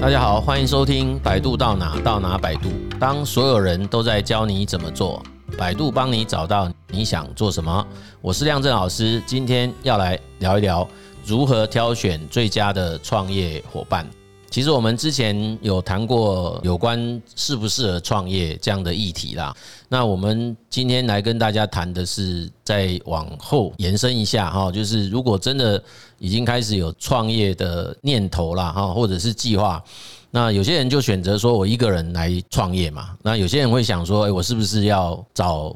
大家好，欢迎收听《百度到哪到哪百度》。当所有人都在教你怎么做，百度帮你找到你想做什么。我是亮正老师，今天要来聊一聊如何挑选最佳的创业伙伴。其实我们之前有谈过有关适不适合创业这样的议题啦。那我们今天来跟大家谈的是再往后延伸一下哈，就是如果真的已经开始有创业的念头啦哈，或者是计划，那有些人就选择说我一个人来创业嘛。那有些人会想说，诶，我是不是要找？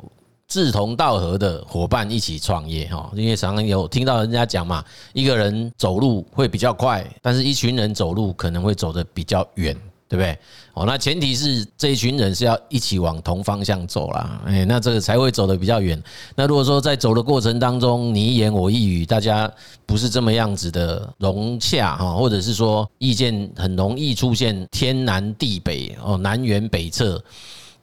志同道合的伙伴一起创业哈，因为常常有听到人家讲嘛，一个人走路会比较快，但是一群人走路可能会走得比较远，对不对？哦，那前提是这一群人是要一起往同方向走啦，哎，那这个才会走得比较远。那如果说在走的过程当中，你一言我一语，大家不是这么样子的融洽哈，或者是说意见很容易出现天南地北哦，南辕北辙。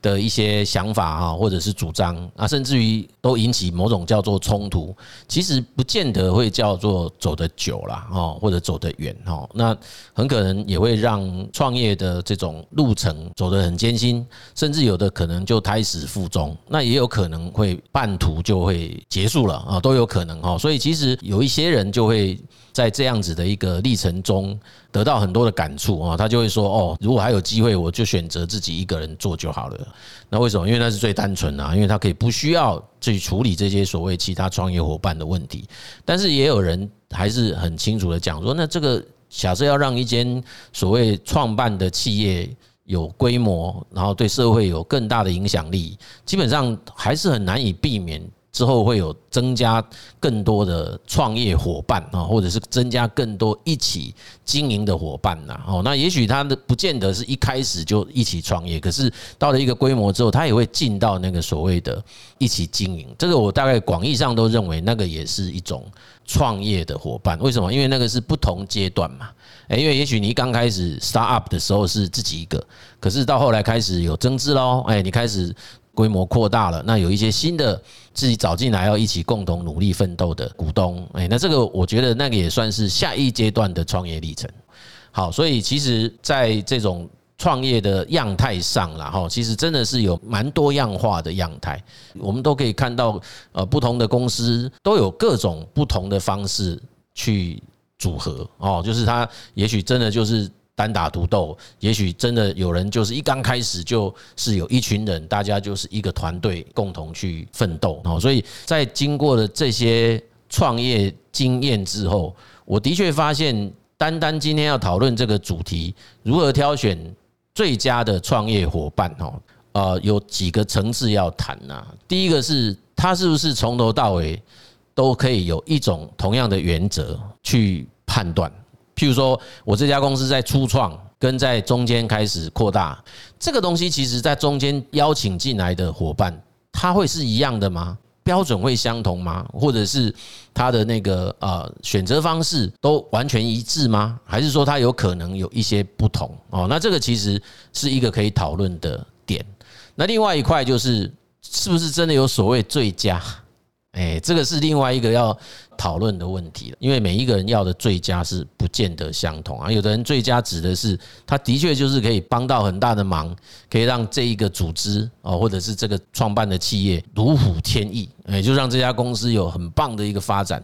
的一些想法啊，或者是主张啊，甚至于都引起某种叫做冲突，其实不见得会叫做走得久啦，哦，或者走得远哦，那很可能也会让创业的这种路程走得很艰辛，甚至有的可能就胎死腹中，那也有可能会半途就会结束了啊，都有可能哈，所以其实有一些人就会。在这样子的一个历程中，得到很多的感触啊，他就会说：“哦，如果还有机会，我就选择自己一个人做就好了。”那为什么？因为那是最单纯啊，因为他可以不需要去处理这些所谓其他创业伙伴的问题。但是也有人还是很清楚的讲说：“那这个假设要让一间所谓创办的企业有规模，然后对社会有更大的影响力，基本上还是很难以避免。”之后会有增加更多的创业伙伴啊，或者是增加更多一起经营的伙伴呐。哦，那也许他的不见得是一开始就一起创业，可是到了一个规模之后，他也会进到那个所谓的一起经营。这个我大概广义上都认为那个也是一种创业的伙伴。为什么？因为那个是不同阶段嘛。诶，因为也许你刚开始 start up 的时候是自己一个，可是到后来开始有增资喽。诶，你开始。规模扩大了，那有一些新的自己找进来要一起共同努力奋斗的股东，诶，那这个我觉得那个也算是下一阶段的创业历程。好，所以其实在这种创业的样态上啦，哈，其实真的是有蛮多样化的样态，我们都可以看到，呃，不同的公司都有各种不同的方式去组合哦，就是它也许真的就是。单打独斗，也许真的有人就是一刚开始就是有一群人，大家就是一个团队共同去奋斗哦。所以在经过了这些创业经验之后，我的确发现，单单今天要讨论这个主题，如何挑选最佳的创业伙伴哦，呃，有几个层次要谈呐。第一个是他是不是从头到尾都可以有一种同样的原则去判断。譬如说，我这家公司在初创跟在中间开始扩大，这个东西其实在中间邀请进来的伙伴，他会是一样的吗？标准会相同吗？或者是他的那个呃选择方式都完全一致吗？还是说他有可能有一些不同？哦，那这个其实是一个可以讨论的点。那另外一块就是，是不是真的有所谓最佳？哎，这个是另外一个要讨论的问题了，因为每一个人要的最佳是不见得相同啊。有的人最佳指的是，他的确就是可以帮到很大的忙，可以让这一个组织哦，或者是这个创办的企业如虎添翼，哎，就让这家公司有很棒的一个发展。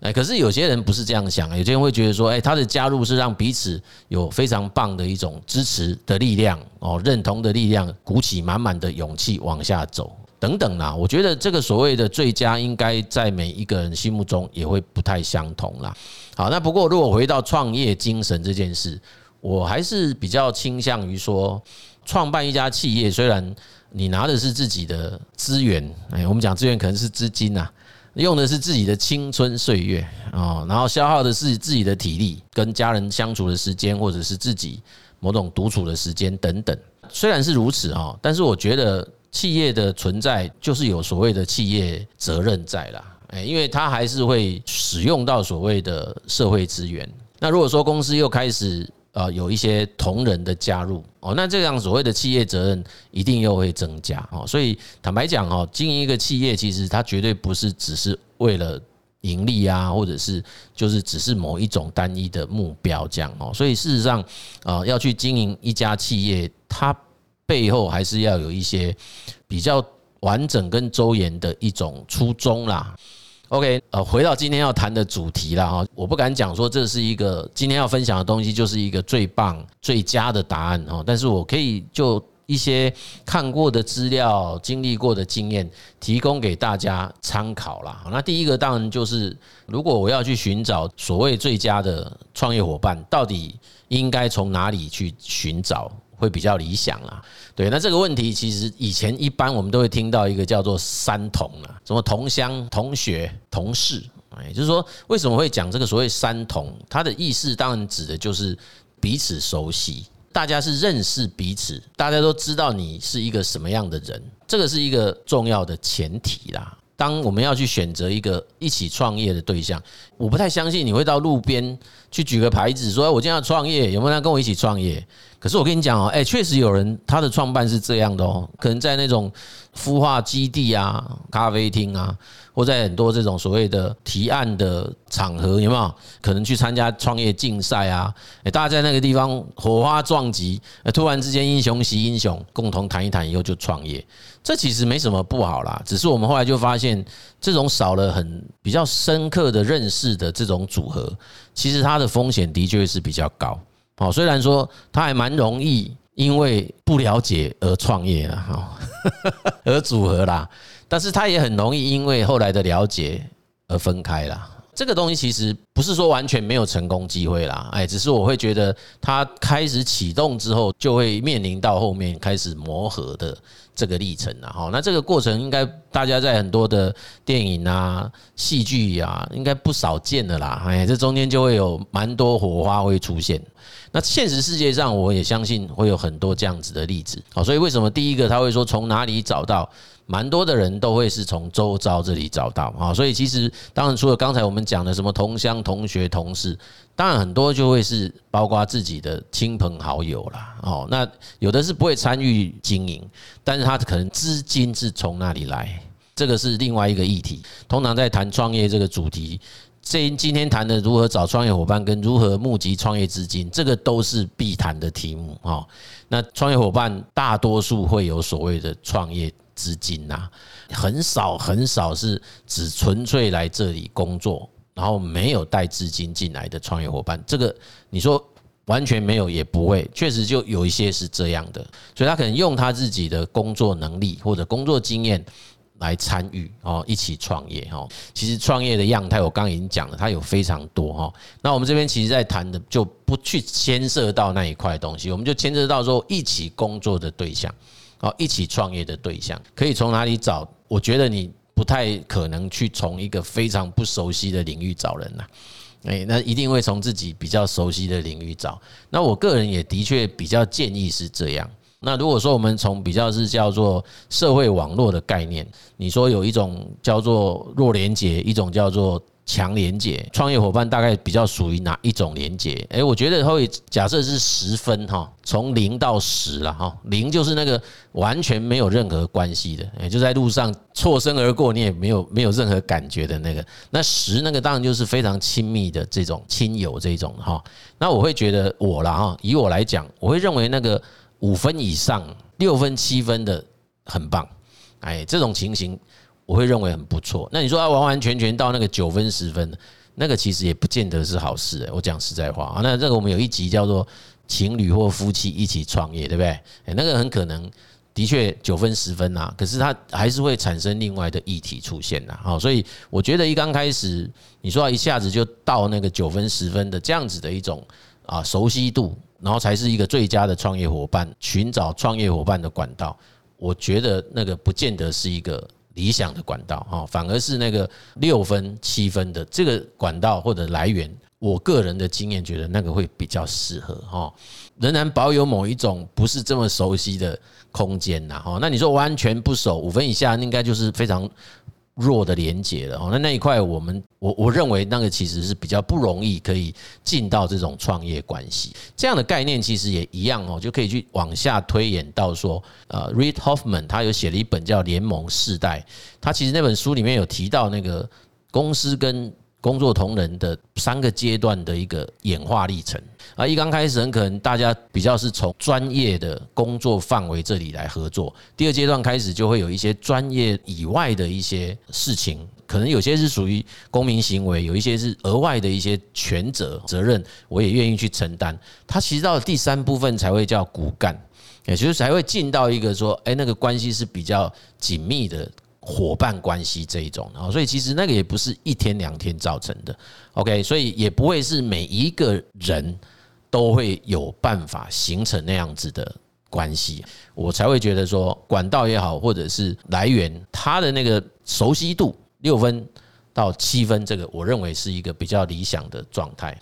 哎，可是有些人不是这样想，有些人会觉得说，哎，他的加入是让彼此有非常棒的一种支持的力量哦，认同的力量，鼓起满满的勇气往下走。等等啦，我觉得这个所谓的最佳，应该在每一个人心目中也会不太相同啦。好，那不过如果回到创业精神这件事，我还是比较倾向于说，创办一家企业，虽然你拿的是自己的资源，哎，我们讲资源可能是资金呐，用的是自己的青春岁月啊，然后消耗的是自己的体力，跟家人相处的时间，或者是自己某种独处的时间等等。虽然是如此啊，但是我觉得。企业的存在就是有所谓的企业责任在啦，诶，因为它还是会使用到所谓的社会资源。那如果说公司又开始呃有一些同仁的加入哦，那这样所谓的企业责任一定又会增加哦。所以坦白讲哦，经营一个企业其实它绝对不是只是为了盈利啊，或者是就是只是某一种单一的目标这样哦。所以事实上，啊，要去经营一家企业，它背后还是要有一些比较完整跟周延的一种初衷啦。OK，呃，回到今天要谈的主题了哈，我不敢讲说这是一个今天要分享的东西就是一个最棒、最佳的答案哈，但是我可以就一些看过的资料、经历过的经验，提供给大家参考啦。那第一个当然就是，如果我要去寻找所谓最佳的创业伙伴，到底应该从哪里去寻找会比较理想啦？对，那这个问题其实以前一般我们都会听到一个叫做三同啦，什么同乡、同学、同事，哎，就是说为什么会讲这个所谓三同？它的意思当然指的就是彼此熟悉。大家是认识彼此，大家都知道你是一个什么样的人，这个是一个重要的前提啦。当我们要去选择一个一起创业的对象，我不太相信你会到路边去举个牌子说：“我今天要创业，有没有人跟我一起创业？”可是我跟你讲哦，哎，确实有人他的创办是这样的哦，可能在那种孵化基地啊、咖啡厅啊，或在很多这种所谓的提案的场合，有没有可能去参加创业竞赛啊？哎，大家在那个地方火花撞击，突然之间英雄惜英雄，共同谈一谈以后就创业，这其实没什么不好啦。只是我们后来就发现，这种少了很比较深刻的认识的这种组合，其实它的风险的确是比较高。好，虽然说他还蛮容易因为不了解而创业了哈，而组合啦，但是他也很容易因为后来的了解而分开了。这个东西其实不是说完全没有成功机会啦，哎，只是我会觉得他开始启动之后，就会面临到后面开始磨合的这个历程了哈。那这个过程应该大家在很多的电影啊、戏剧啊，应该不少见的啦。哎，这中间就会有蛮多火花会出现。那现实世界上，我也相信会有很多这样子的例子。好，所以为什么第一个他会说从哪里找到？蛮多的人都会是从周遭这里找到啊。所以其实当然除了刚才我们讲的什么同乡、同学、同事，当然很多就会是包括自己的亲朋好友啦。哦，那有的是不会参与经营，但是他可能资金是从哪里来？这个是另外一个议题。通常在谈创业这个主题。这今天谈的如何找创业伙伴跟如何募集创业资金，这个都是必谈的题目哈。那创业伙伴大多数会有所谓的创业资金呐，很少很少是只纯粹来这里工作，然后没有带资金进来的创业伙伴。这个你说完全没有也不会，确实就有一些是这样的，所以他可能用他自己的工作能力或者工作经验。来参与哦，一起创业哈。其实创业的样态，我刚刚已经讲了，它有非常多哈。那我们这边其实在谈的就不去牵涉到那一块东西，我们就牵涉到说一起工作的对象，哦，一起创业的对象，可以从哪里找？我觉得你不太可能去从一个非常不熟悉的领域找人呐，诶，那一定会从自己比较熟悉的领域找。那我个人也的确比较建议是这样。那如果说我们从比较是叫做社会网络的概念，你说有一种叫做弱连结，一种叫做强连结，创业伙伴大概比较属于哪一种连结？诶，我觉得会假设是十分哈，从零到十了哈，零就是那个完全没有任何关系的，诶，就在路上错身而过，你也没有没有任何感觉的那个。那十那个当然就是非常亲密的这种亲友这种哈。那我会觉得我了哈，以我来讲，我会认为那个。五分以上，六分七分的很棒，哎，这种情形我会认为很不错。那你说要完完全全到那个九分十分，那个其实也不见得是好事。我讲实在话啊，那这个我们有一集叫做情侣或夫妻一起创业，对不对？哎，那个很可能的确九分十分呐，可是它还是会产生另外的议题出现呐。好，所以我觉得一刚开始你说一下子就到那个九分十分的这样子的一种啊熟悉度。然后才是一个最佳的创业伙伴，寻找创业伙伴的管道，我觉得那个不见得是一个理想的管道哈，反而是那个六分七分的这个管道或者来源，我个人的经验觉得那个会比较适合哈，仍然保有某一种不是这么熟悉的空间呐哈，那你说完全不熟，五分以下应该就是非常。弱的连接了哦，那那一块我们我我认为那个其实是比较不容易可以进到这种创业关系。这样的概念，其实也一样哦，就可以去往下推演到说，呃，Reid Hoffman 他有写了一本叫《联盟世代》，他其实那本书里面有提到那个公司跟工作同仁的三个阶段的一个演化历程啊，一刚开始很可能大家比较是从专业的工作范围这里来合作，第二阶段开始就会有一些专业以外的一些事情，可能有些是属于公民行为，有一些是额外的一些权责责任，我也愿意去承担。它其实到了第三部分才会叫骨干，也就是才会进到一个说，哎，那个关系是比较紧密的。伙伴关系这一种，所以其实那个也不是一天两天造成的，OK，所以也不会是每一个人都会有办法形成那样子的关系，我才会觉得说管道也好，或者是来源，它的那个熟悉度六分到七分，这个我认为是一个比较理想的状态。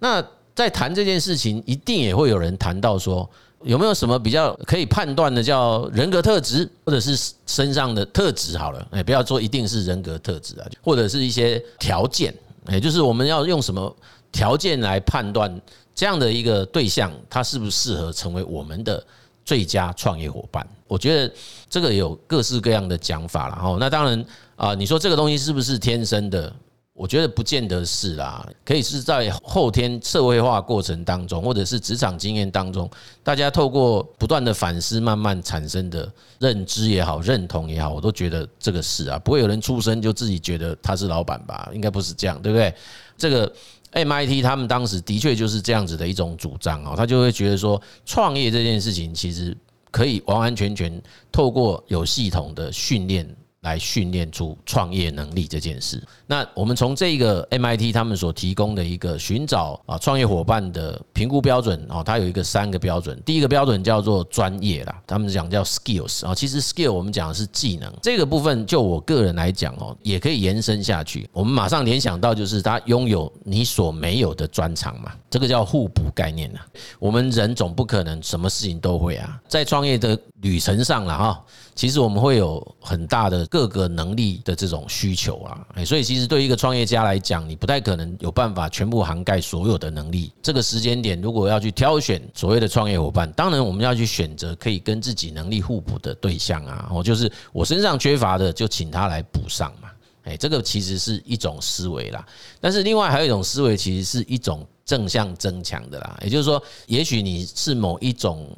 那在谈这件事情，一定也会有人谈到说。有没有什么比较可以判断的叫人格特质，或者是身上的特质？好了，哎，不要说一定是人格特质啊，或者是一些条件，哎，就是我们要用什么条件来判断这样的一个对象，他适不适合成为我们的最佳创业伙伴？我觉得这个有各式各样的讲法了哈。那当然啊，你说这个东西是不是天生的？我觉得不见得是啦，可以是在后天社会化过程当中，或者是职场经验当中，大家透过不断的反思，慢慢产生的认知也好，认同也好，我都觉得这个是啊，不会有人出生就自己觉得他是老板吧？应该不是这样，对不对？这个 MIT 他们当时的确就是这样子的一种主张啊，他就会觉得说，创业这件事情其实可以完完全全透过有系统的训练。来训练出创业能力这件事。那我们从这个 MIT 他们所提供的一个寻找啊创业伙伴的评估标准哦，它有一个三个标准。第一个标准叫做专业啦，他们讲叫 skills 啊。其实 skill 我们讲的是技能，这个部分就我个人来讲哦，也可以延伸下去。我们马上联想到就是他拥有你所没有的专长嘛，这个叫互补概念呐。我们人总不可能什么事情都会啊，在创业的旅程上了哈。其实我们会有很大的各个能力的这种需求啊，所以其实对一个创业家来讲，你不太可能有办法全部涵盖所有的能力。这个时间点，如果要去挑选所谓的创业伙伴，当然我们要去选择可以跟自己能力互补的对象啊，哦，就是我身上缺乏的，就请他来补上嘛。哎，这个其实是一种思维啦。但是另外还有一种思维，其实是一种正向增强的啦。也就是说，也许你是某一种。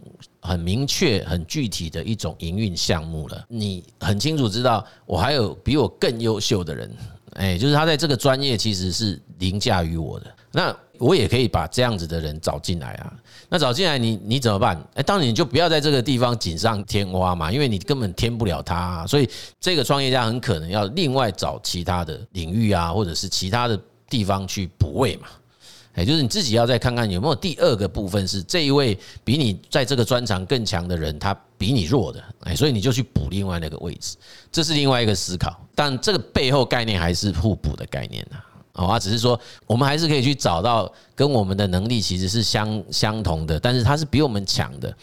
很明确、很具体的一种营运项目了。你很清楚知道，我还有比我更优秀的人，哎，就是他在这个专业其实是凌驾于我的。那我也可以把这样子的人找进来啊。那找进来，你你怎么办？哎，当然你就不要在这个地方锦上添花嘛，因为你根本添不了他。所以这个创业家很可能要另外找其他的领域啊，或者是其他的地方去补位嘛。也就是你自己要再看看有没有第二个部分是这一位比你在这个专长更强的人，他比你弱的，哎，所以你就去补另外那个位置，这是另外一个思考。但这个背后概念还是互补的概念呐，啊，只是说我们还是可以去找到跟我们的能力其实是相相同的，但是他是比我们强的。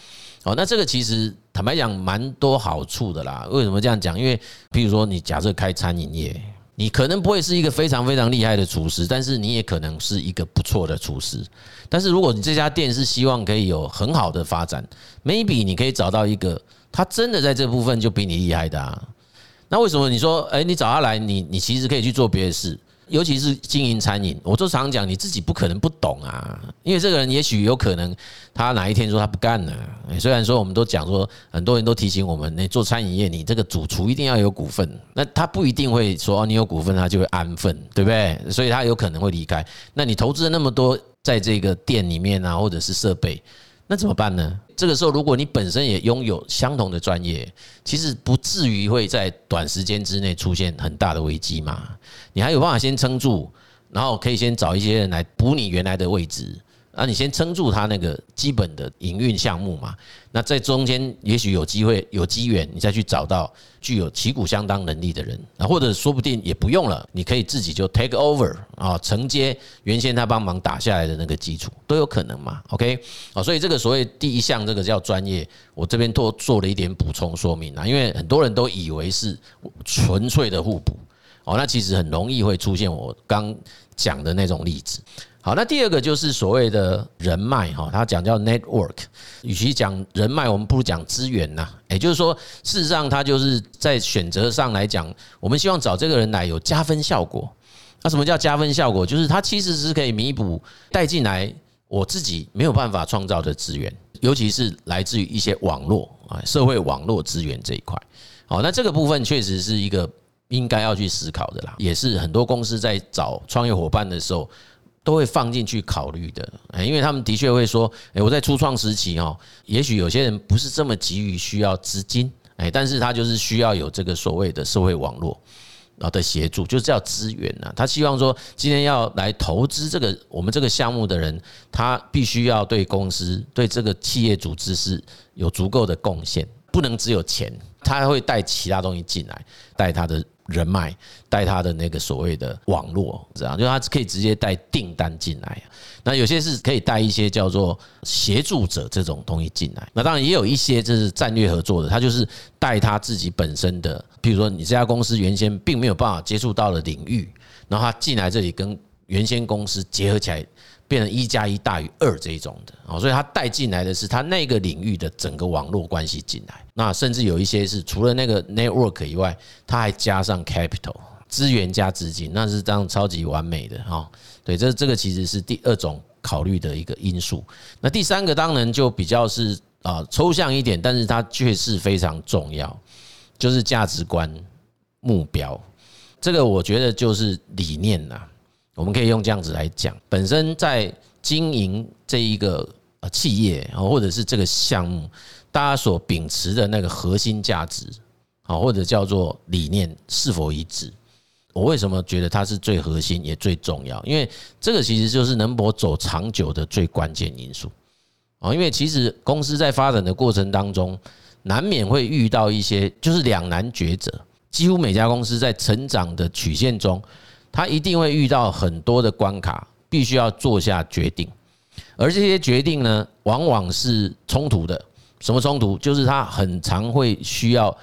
哦，那这个其实坦白讲蛮多好处的啦。为什么这样讲？因为比如说你假设开餐饮业。你可能不会是一个非常非常厉害的厨师，但是你也可能是一个不错的厨师。但是如果你这家店是希望可以有很好的发展，maybe 你可以找到一个他真的在这部分就比你厉害的啊。那为什么你说，诶，你找他来，你你其实可以去做别的事？尤其是经营餐饮，我就常讲，你自己不可能不懂啊，因为这个人也许有可能他哪一天说他不干了。虽然说我们都讲说，很多人都提醒我们，你做餐饮业，你这个主厨一定要有股份，那他不一定会说，你有股份他就会安分，对不对？所以他有可能会离开。那你投资了那么多在这个店里面啊，或者是设备。那怎么办呢？这个时候，如果你本身也拥有相同的专业，其实不至于会在短时间之内出现很大的危机嘛。你还有办法先撑住，然后可以先找一些人来补你原来的位置。那你先撑住他那个基本的营运项目嘛，那在中间也许有机会有机缘，你再去找到具有旗鼓相当能力的人。啊，或者说不定也不用了，你可以自己就 take over 啊，承接原先他帮忙打下来的那个基础都有可能嘛，OK？啊，所以这个所谓第一项这个叫专业，我这边多做了一点补充说明啊，因为很多人都以为是纯粹的互补。哦，那其实很容易会出现我刚讲的那种例子。好，那第二个就是所谓的人脉哈，他讲叫 network，与其讲人脉，我们不如讲资源呐。也就是说，事实上他就是在选择上来讲，我们希望找这个人来有加分效果。那什么叫加分效果？就是它其实是可以弥补带进来我自己没有办法创造的资源，尤其是来自于一些网络啊、社会网络资源这一块。好，那这个部分确实是一个应该要去思考的啦，也是很多公司在找创业伙伴的时候都会放进去考虑的。因为他们的确会说，哎，我在初创时期哦，也许有些人不是这么急于需要资金，哎，但是他就是需要有这个所谓的社会网络。啊的协助就是叫资源呐，他希望说今天要来投资这个我们这个项目的人，他必须要对公司对这个企业组织是有足够的贡献，不能只有钱，他会带其他东西进来，带他的。人脉带他的那个所谓的网络，这样就他可以直接带订单进来。那有些是可以带一些叫做协助者这种东西进来。那当然也有一些就是战略合作的，他就是带他自己本身的，比如说你这家公司原先并没有办法接触到的领域，然后他进来这里跟原先公司结合起来。变成一加一大于二这一种的哦，所以他带进来的是他那个领域的整个网络关系进来。那甚至有一些是除了那个 network 以外，他还加上 capital 资源加资金，那是这样超级完美的哈。对，这这个其实是第二种考虑的一个因素。那第三个当然就比较是啊抽象一点，但是它却是非常重要，就是价值观、目标。这个我觉得就是理念呐。我们可以用这样子来讲，本身在经营这一个呃企业啊，或者是这个项目，大家所秉持的那个核心价值啊，或者叫做理念是否一致？我为什么觉得它是最核心也最重要？因为这个其实就是能否走长久的最关键因素啊。因为其实公司在发展的过程当中，难免会遇到一些就是两难抉择，几乎每家公司在成长的曲线中。他一定会遇到很多的关卡，必须要做下决定，而这些决定呢，往往是冲突的。什么冲突？就是他很常会需要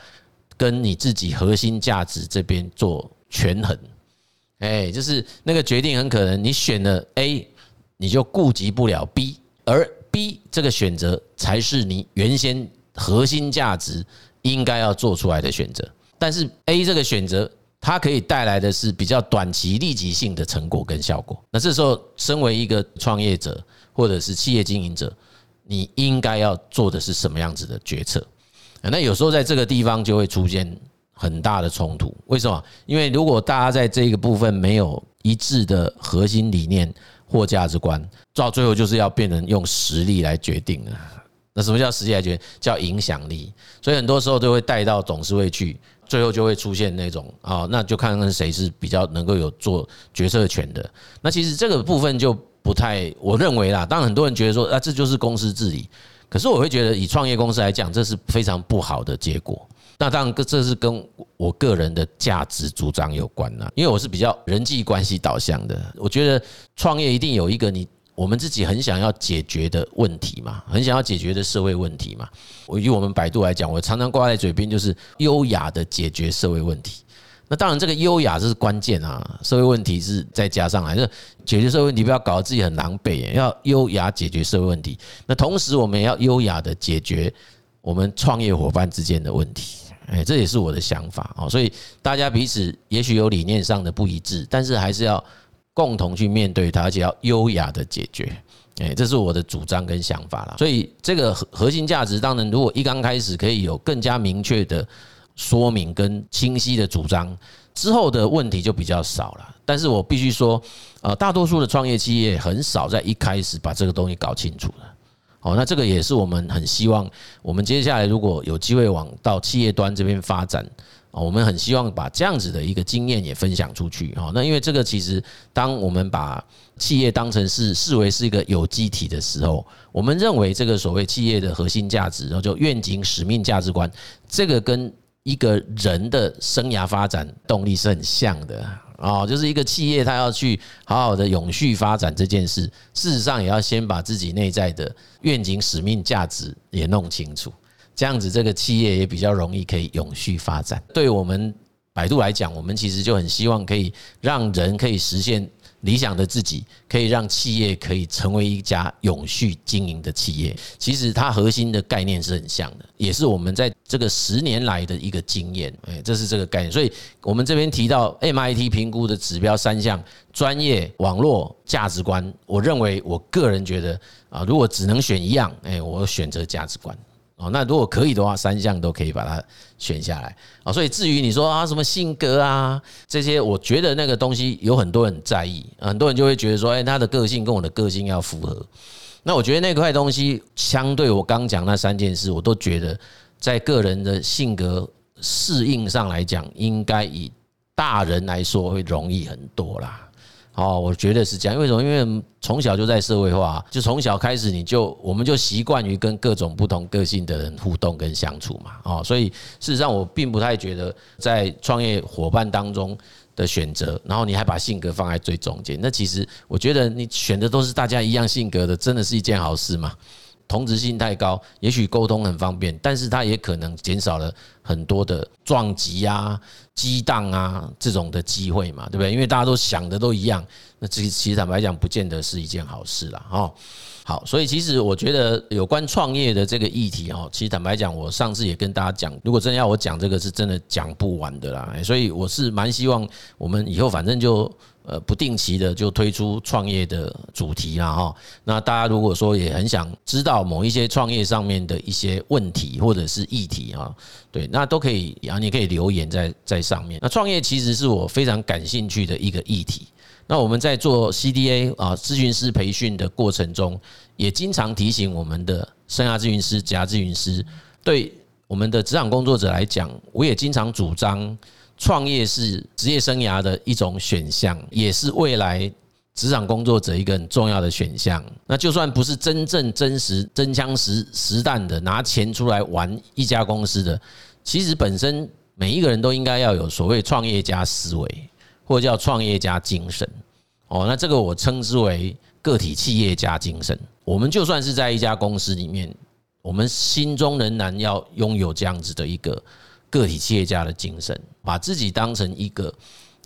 跟你自己核心价值这边做权衡。哎，就是那个决定很可能你选了 A，你就顾及不了 B，而 B 这个选择才是你原先核心价值应该要做出来的选择。但是 A 这个选择。它可以带来的是比较短期、立即性的成果跟效果。那这时候，身为一个创业者或者是企业经营者，你应该要做的是什么样子的决策？那有时候在这个地方就会出现很大的冲突。为什么？因为如果大家在这个部分没有一致的核心理念或价值观，到最后就是要变成用实力来决定了。那什么叫实力来决定？叫影响力。所以很多时候都会带到董事会去。最后就会出现那种啊，那就看看谁是比较能够有做决策权的。那其实这个部分就不太，我认为啦。当然很多人觉得说啊，这就是公司治理。可是我会觉得，以创业公司来讲，这是非常不好的结果。那当然，这是跟我个人的价值主张有关啦。因为我是比较人际关系导向的，我觉得创业一定有一个你。我们自己很想要解决的问题嘛，很想要解决的社会问题嘛。我以我们百度来讲，我常常挂在嘴边就是优雅的解决社会问题。那当然，这个优雅这是关键啊，社会问题是再加上来，就解决社会问题，不要搞得自己很狼狈，要优雅解决社会问题。那同时，我们也要优雅的解决我们创业伙伴之间的问题。哎，这也是我的想法啊。所以大家彼此也许有理念上的不一致，但是还是要。共同去面对它，而且要优雅的解决，哎，这是我的主张跟想法啦。所以这个核核心价值，当然如果一刚开始可以有更加明确的说明跟清晰的主张，之后的问题就比较少了。但是我必须说，呃，大多数的创业企业很少在一开始把这个东西搞清楚的。好，那这个也是我们很希望，我们接下来如果有机会往到企业端这边发展。啊，我们很希望把这样子的一个经验也分享出去。哈，那因为这个其实，当我们把企业当成是视为是一个有机体的时候，我们认为这个所谓企业的核心价值，然后就愿景、使命、价值观，这个跟一个人的生涯发展动力是很像的。啊，就是一个企业，它要去好好的永续发展这件事，事实上也要先把自己内在的愿景、使命、价值也弄清楚。这样子，这个企业也比较容易可以永续发展。对我们百度来讲，我们其实就很希望可以让人可以实现理想的自己，可以让企业可以成为一家永续经营的企业。其实它核心的概念是很像的，也是我们在这个十年来的一个经验。哎，这是这个概念。所以我们这边提到 MIT 评估的指标三项：专业、网络、价值观。我认为，我个人觉得啊，如果只能选一样，哎，我选择价值观。哦，那如果可以的话，三项都可以把它选下来啊。所以至于你说啊，什么性格啊这些，我觉得那个东西有很多人在意，很多人就会觉得说，哎，他的个性跟我的个性要符合。那我觉得那块东西，相对我刚讲那三件事，我都觉得在个人的性格适应上来讲，应该以大人来说会容易很多啦。哦，我觉得是这样。为什么？因为从小就在社会化，就从小开始，你就我们就习惯于跟各种不同个性的人互动跟相处嘛。哦，所以事实上，我并不太觉得在创业伙伴当中的选择，然后你还把性格放在最中间，那其实我觉得你选的都是大家一样性格的，真的是一件好事吗？同质性太高，也许沟通很方便，但是它也可能减少了很多的撞击啊、激荡啊这种的机会嘛，对不对？因为大家都想的都一样，那其实其实坦白讲，不见得是一件好事啦。哈。好，所以其实我觉得有关创业的这个议题哦，其实坦白讲，我上次也跟大家讲，如果真的要我讲这个，是真的讲不完的啦。所以我是蛮希望我们以后反正就。呃，不定期的就推出创业的主题啦哈。那大家如果说也很想知道某一些创业上面的一些问题或者是议题啊，对，那都可以啊，你可以留言在在上面。那创业其实是我非常感兴趣的一个议题。那我们在做 CDA 啊咨询师培训的过程中，也经常提醒我们的生涯咨询师、职涯咨询师，对我们的职场工作者来讲，我也经常主张。创业是职业生涯的一种选项，也是未来职场工作者一个很重要的选项。那就算不是真正真实真枪实实弹的拿钱出来玩一家公司的，其实本身每一个人都应该要有所谓创业家思维，或叫创业家精神。哦，那这个我称之为个体企业家精神。我们就算是在一家公司里面，我们心中仍然要拥有这样子的一个。个体企业家的精神，把自己当成一个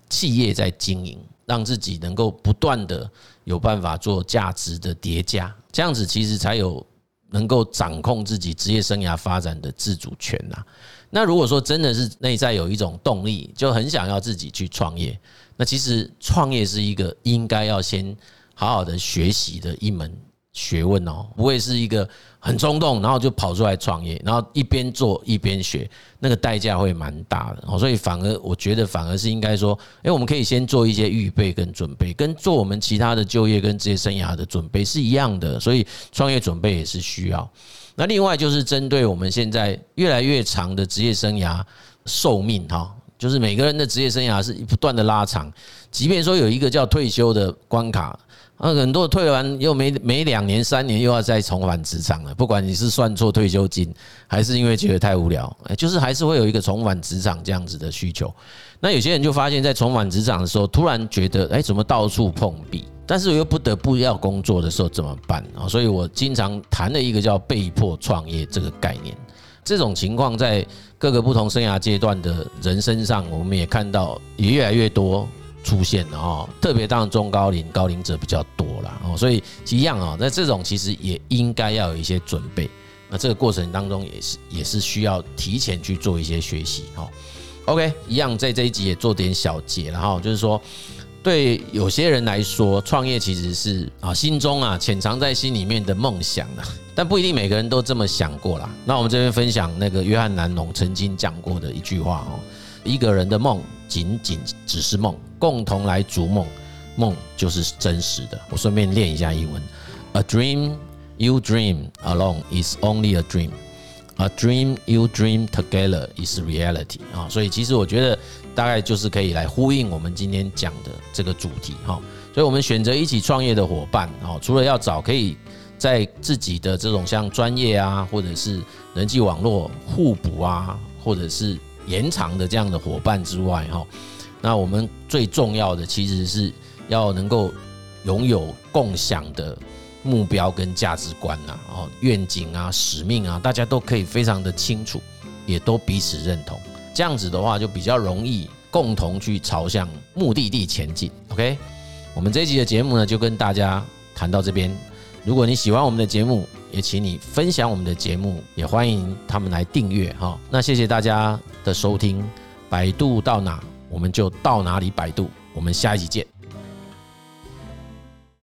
企业在经营，让自己能够不断的有办法做价值的叠加，这样子其实才有能够掌控自己职业生涯发展的自主权呐。那如果说真的是内在有一种动力，就很想要自己去创业，那其实创业是一个应该要先好好的学习的一门。学问哦，不会是一个很冲动，然后就跑出来创业，然后一边做一边学，那个代价会蛮大的哦。所以反而我觉得，反而是应该说，诶，我们可以先做一些预备跟准备，跟做我们其他的就业跟职业生涯的准备是一样的。所以创业准备也是需要。那另外就是针对我们现在越来越长的职业生涯寿命哈，就是每个人的职业生涯是不断的拉长，即便说有一个叫退休的关卡。啊，很多退完又没没两年三年又要再重返职场了。不管你是算错退休金，还是因为觉得太无聊，就是还是会有一个重返职场这样子的需求。那有些人就发现，在重返职场的时候，突然觉得，哎，怎么到处碰壁？但是我又不得不要工作的时候怎么办啊？所以我经常谈的一个叫被迫创业这个概念。这种情况在各个不同生涯阶段的人身上，我们也看到也越来越多。出现了哦，特别当中高龄高龄者比较多了哦，所以一样啊，在这种其实也应该要有一些准备。那这个过程当中也是也是需要提前去做一些学习哈。OK，一样在这一集也做点小结了哈，就是说对有些人来说，创业其实是啊心中啊潜藏在心里面的梦想啊，但不一定每个人都这么想过啦。那我们这边分享那个约翰南农曾经讲过的一句话哦。一个人的梦仅仅只是梦，共同来逐梦，梦就是真实的。我顺便练一下英文：A dream you dream alone is only a dream. A dream you dream together is reality. 啊，所以其实我觉得大概就是可以来呼应我们今天讲的这个主题哈。所以我们选择一起创业的伙伴哦，除了要找可以在自己的这种像专业啊，或者是人际网络互补啊，或者是延长的这样的伙伴之外，哈，那我们最重要的其实是要能够拥有共享的目标跟价值观呐，哦，愿景啊、使命啊，大家都可以非常的清楚，也都彼此认同。这样子的话，就比较容易共同去朝向目的地前进。OK，我们这一集的节目呢，就跟大家谈到这边。如果你喜欢我们的节目，也请你分享我们的节目，也欢迎他们来订阅哈。那谢谢大家的收听，百度到哪我们就到哪里百度，我们下一集见。